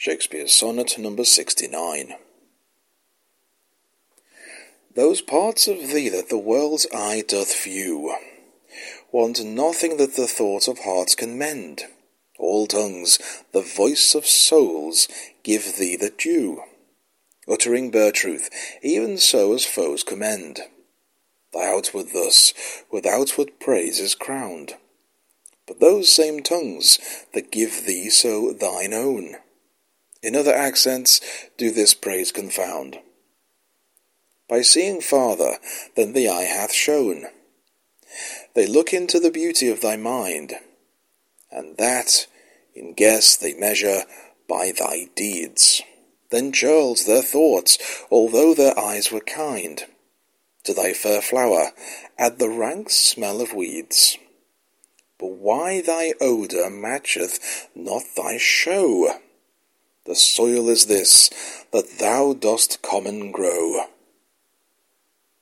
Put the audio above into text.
Shakespeare's Sonnet number 69. Those parts of thee that the world's eye doth view want nothing that the thought of hearts can mend. All tongues, the voice of souls, give thee the due, uttering bare truth, even so as foes commend. Thy outward thus with outward praise is crowned, but those same tongues that give thee so thine own in other accents do this praise confound. By seeing farther than the eye hath shown, they look into the beauty of thy mind, and that in guess they measure by thy deeds. Then churls their thoughts, although their eyes were kind. To thy fair flower add the rank smell of weeds. But why thy odour matcheth not thy show? The soil is this, that thou dost common grow.